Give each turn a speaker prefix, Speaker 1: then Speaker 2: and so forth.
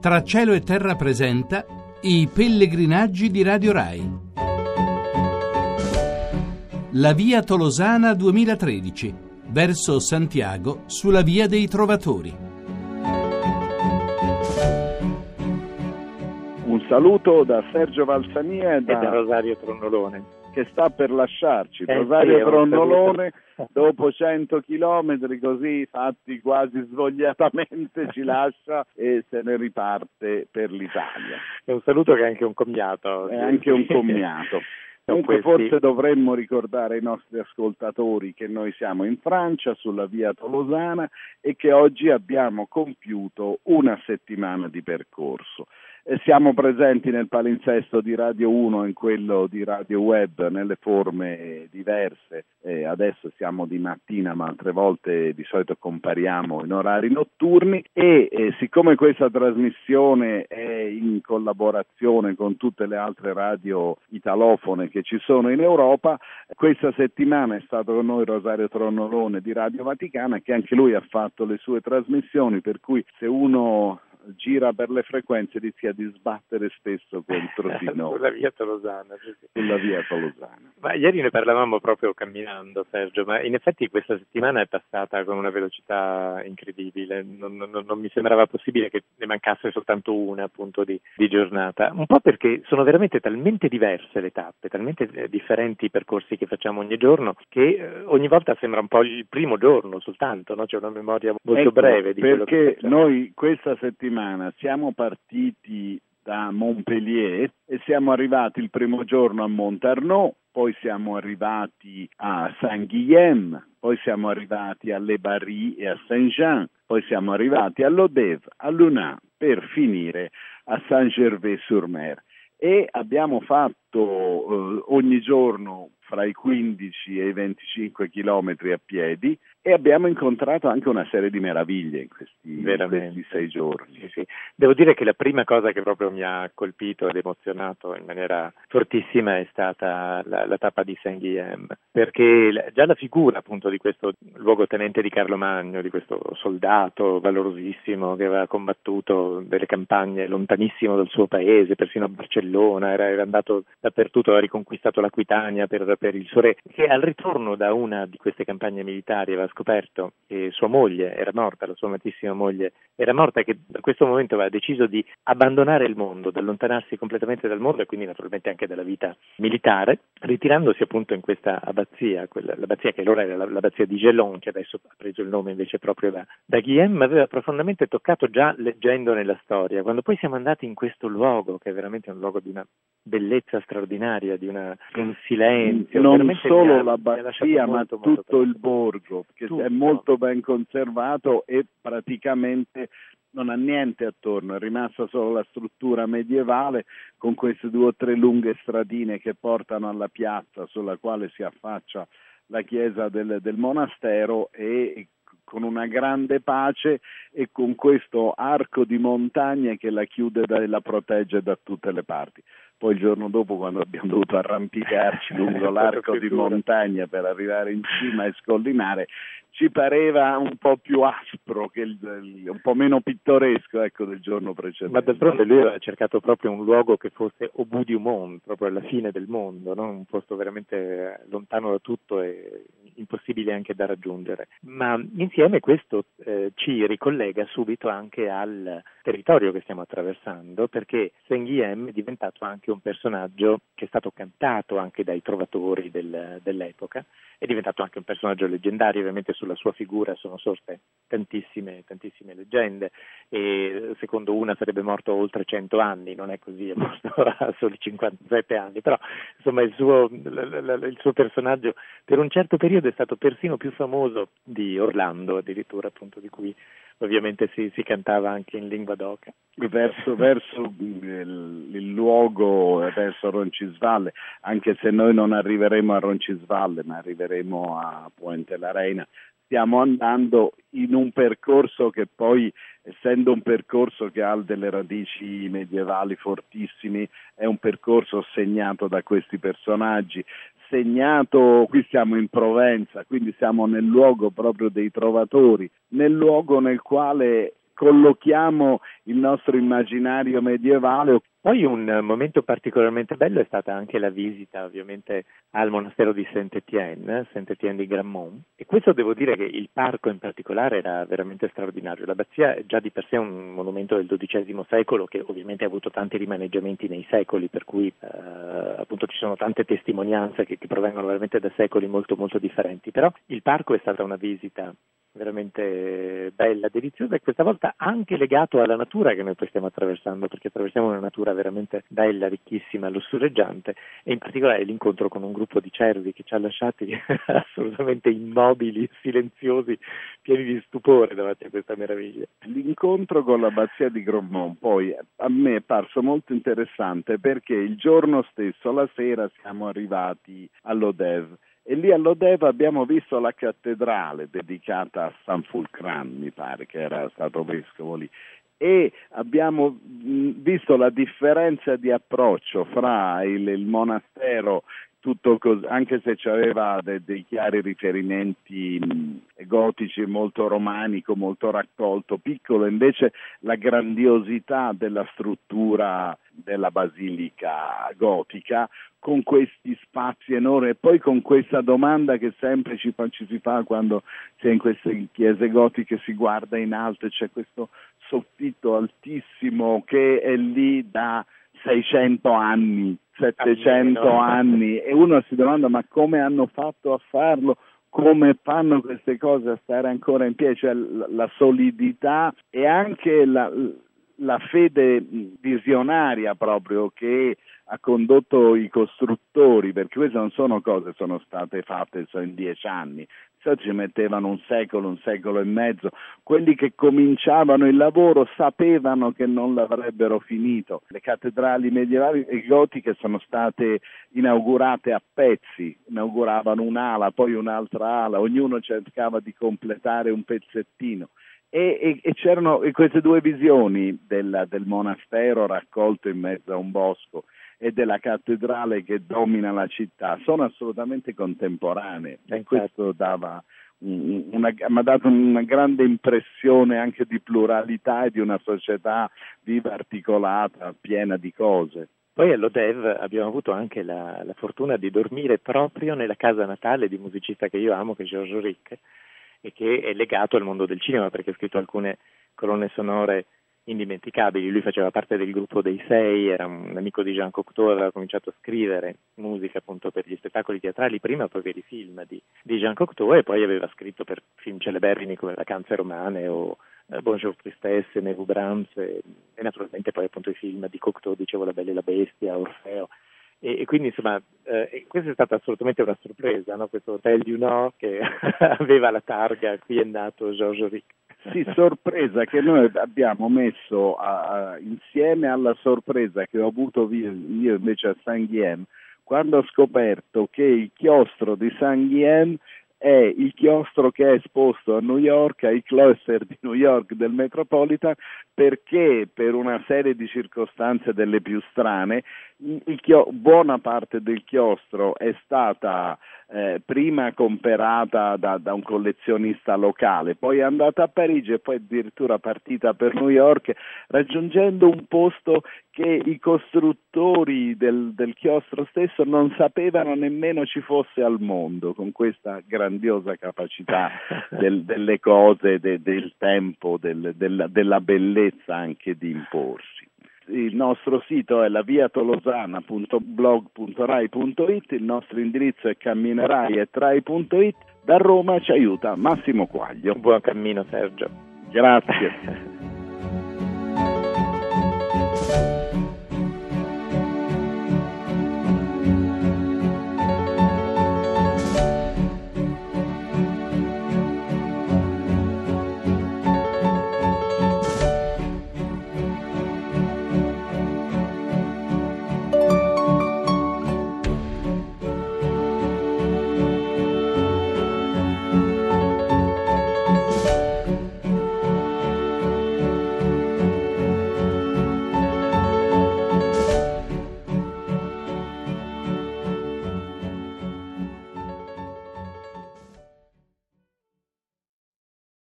Speaker 1: Tra cielo e terra presenta i pellegrinaggi di Radio Rai. La via Tolosana 2013, verso Santiago sulla via dei Trovatori.
Speaker 2: Un saluto da Sergio Valsania e da,
Speaker 3: e da Rosario Tronnolone
Speaker 2: che sta per lasciarci.
Speaker 3: Eh,
Speaker 2: Rosario Tronnolone, dopo 100 chilometri così fatti quasi svogliatamente, ci lascia e se ne riparte per l'Italia.
Speaker 3: È un saluto che è anche un commiato.
Speaker 2: È anche un commiato. Comunque forse dovremmo ricordare ai nostri ascoltatori che noi siamo in Francia sulla via Tolosana e che oggi abbiamo compiuto una settimana di percorso. Siamo presenti nel palinsesto di Radio 1 e in quello di Radio Web nelle forme diverse. E adesso siamo di mattina, ma altre volte di solito compariamo in orari notturni e, e siccome questa trasmissione è in collaborazione con tutte le altre radio italofone che ci sono in Europa, questa settimana è stato con noi Rosario Tronnolone di Radio Vaticana che anche lui ha fatto le sue trasmissioni, per cui se uno gira per le frequenze rischia di sbattere spesso contro di noi.
Speaker 3: Sulla via Tolosana.
Speaker 2: Sulla via Tolosana.
Speaker 3: Ma ieri ne parlavamo proprio camminando, Sergio, ma in effetti questa settimana è passata con una velocità incredibile. Non, non, non mi sembrava possibile che ne mancasse soltanto una appunto di, di, giornata. Un po' perché sono veramente talmente diverse le tappe, talmente eh, differenti i percorsi che facciamo ogni giorno, che eh, ogni volta sembra un po' il primo giorno soltanto, no? c'è una memoria molto
Speaker 2: ecco,
Speaker 3: breve di quello
Speaker 2: perché
Speaker 3: che facciamo.
Speaker 2: noi questa settimana siamo partiti da Montpellier e siamo arrivati il primo giorno a Montarnot, poi siamo arrivati a Saint-Guilhem, poi siamo arrivati a Le Barry e a Saint-Jean, poi siamo arrivati a Lodève, a Lunan, per finire a Saint-Gervais-sur-Mer. E abbiamo fatto eh, ogni giorno fra i 15 e i 25 chilometri a piedi e abbiamo incontrato anche una serie di meraviglie in questi, in questi sei giorni.
Speaker 3: Sì, sì. Devo dire che la prima cosa che proprio mi ha colpito ed emozionato in maniera fortissima è stata la, la tappa di Saint-Guilhem, perché già la figura appunto di questo luogotenente di Carlo Magno, di questo soldato valorosissimo che aveva combattuto delle campagne lontanissimo dal suo paese, persino a Barcellona, era, era andato dappertutto, aveva riconquistato l'Aquitania per, per il suo re, che al ritorno da una di queste campagne militari aveva scoperto che sua moglie era morta, la sua amatissima moglie era morta che da questo momento aveva deciso di abbandonare il mondo, di allontanarsi completamente dal mondo e quindi naturalmente anche dalla vita militare, ritirandosi appunto in questa abbazia, quella, l'abbazia che allora era l'abbazia di Gelon, che adesso ha preso il nome invece proprio da, da Guillaume, aveva profondamente toccato già leggendo nella storia. Quando poi siamo andati in questo luogo, che è veramente un luogo di una bellezza straordinaria, di, una, un silenzio.
Speaker 2: Non solo l'abbazia, ma molto, tutto molto il borgo, che tutto. è molto ben conservato e praticamente non ha niente attorno, è rimasta solo la struttura medievale con queste due o tre lunghe stradine che portano alla piazza sulla quale si affaccia la chiesa del, del monastero e con una grande pace e con questo arco di montagne che la chiude e la protegge da tutte le parti. Poi il giorno dopo, quando abbiamo dovuto arrampicarci lungo l'arco di montagna per arrivare in cima e scollinare, ci pareva un po' più aspro, che il, un po' meno pittoresco ecco, del giorno precedente.
Speaker 3: Ma d'altronde lui aveva cercato proprio un luogo che fosse au bout du monde, proprio alla fine del mondo, no? un posto veramente lontano da tutto e impossibile anche da raggiungere. Ma insieme questo eh, ci ricollega subito anche al territorio che stiamo attraversando, perché Saint-Guilhem è diventato anche un personaggio che è stato cantato anche dai trovatori del, dell'epoca, è diventato anche un personaggio leggendario, ovviamente sulla sua figura sono sorte tantissime, tantissime leggende e secondo una sarebbe morto oltre 100 anni, non è così, è morto a soli 57 anni, però insomma il suo, il suo personaggio per un certo periodo è stato persino più famoso di Orlando addirittura appunto di cui ovviamente si, si cantava anche in lingua d'oca.
Speaker 2: Verso, verso il, il, luogo, verso Roncisvalle, anche se noi non arriveremo a Roncisvalle, ma arriveremo a Puente la Reina, stiamo andando in un percorso che poi, essendo un percorso che ha delle radici medievali fortissime, è un percorso segnato da questi personaggi, segnato, qui siamo in Provenza, quindi siamo nel luogo proprio dei trovatori, nel luogo nel quale collochiamo il nostro immaginario medievale
Speaker 3: poi un momento particolarmente bello è stata anche la visita ovviamente al monastero di Saint-Étienne, Saint-Étienne di Grammont e questo devo dire che il parco in particolare era veramente straordinario. L'abbazia è già di per sé un monumento del XII secolo che ovviamente ha avuto tanti rimaneggiamenti nei secoli per cui eh, appunto ci sono tante testimonianze che, che provengono veramente da secoli molto molto differenti, però il parco è stata una visita veramente bella, deliziosa e questa volta anche legato alla natura che noi poi stiamo attraversando, perché attraversiamo una natura veramente bella, ricchissima, lussureggiante e in particolare l'incontro con un gruppo di cervi che ci ha lasciati assolutamente immobili, silenziosi, pieni di stupore davanti a questa meraviglia.
Speaker 2: L'incontro con l'abbazia di Gromont poi a me è parso molto interessante perché il giorno stesso, la sera, siamo arrivati all'Odev e lì all'Odeva abbiamo visto la cattedrale dedicata a San Fulcran, mi pare che era stato vescovo lì, e abbiamo visto la differenza di approccio fra il, il monastero cos- anche se aveva de- dei chiari riferimenti mh, gotici, molto romanico, molto raccolto, piccolo, invece la grandiosità della struttura della basilica gotica con questi spazi enormi. E poi con questa domanda che sempre ci, fa, ci si fa quando si è in queste chiese gotiche si guarda in alto e c'è questo soffitto altissimo che è lì da 600 anni 700 anni e uno si domanda ma come hanno fatto a farlo? Come fanno queste cose a stare ancora in piedi? Cioè la, la solidità e anche la, la fede visionaria proprio che ha condotto i costruttori, perché queste non sono cose che sono state fatte in dieci anni, ci mettevano un secolo, un secolo e mezzo, quelli che cominciavano il lavoro sapevano che non l'avrebbero finito. Le cattedrali medievali e gotiche sono state inaugurate a pezzi, inauguravano un'ala, poi un'altra ala, ognuno cercava di completare un pezzettino. E, e, e c'erano queste due visioni del, del monastero raccolto in mezzo a un bosco e della cattedrale che domina la città sono assolutamente contemporanee e questo dava una, mi ha dato una grande impressione anche di pluralità e di una società viva, articolata, piena di cose.
Speaker 3: Poi all'Odev abbiamo avuto anche la, la, fortuna di dormire proprio nella casa natale di un musicista che io amo, che è Giorgio Rick, e che è legato al mondo del cinema perché ha scritto alcune colonne sonore indimenticabili. Lui faceva parte del gruppo dei Sei, era un amico di Jean Cocteau, aveva cominciato a scrivere musica appunto per gli spettacoli teatrali prima, poi per i film di, di Jean Cocteau e poi aveva scritto per film celeberrimi come Vacanze romane o eh, Bonjour Tristesse, Nevu Brahms e, e, naturalmente poi appunto i film di Cocteau, dicevo La Bella e la Bestia, Orfeo. E, e quindi insomma eh, questa è stata assolutamente una sorpresa, no? questo Hotel du Nord che aveva la targa, qui è nato Georges Ric.
Speaker 2: Sì, sorpresa che noi abbiamo messo a, a, insieme alla sorpresa che ho avuto io, io invece a San Guillem quando ho scoperto che il chiostro di San Guillem è il chiostro che è esposto a New York, ai cluster di New York del Metropolitan, perché per una serie di circostanze delle più strane, chio- buona parte del chiostro è stata eh, prima comperata da, da, un collezionista locale, poi è andata a Parigi e poi addirittura partita per New York, raggiungendo un posto che i costruttori del, del chiostro stesso non sapevano nemmeno ci fosse al mondo, con questa grandiosa capacità del, delle cose, de, del tempo, del, della, della bellezza anche di imporsi il nostro sito è laviatolosana.blog.rai.it, il nostro indirizzo è camminerai.rai.it. Da Roma ci aiuta Massimo Quaglio.
Speaker 3: Buon cammino Sergio.
Speaker 2: Grazie.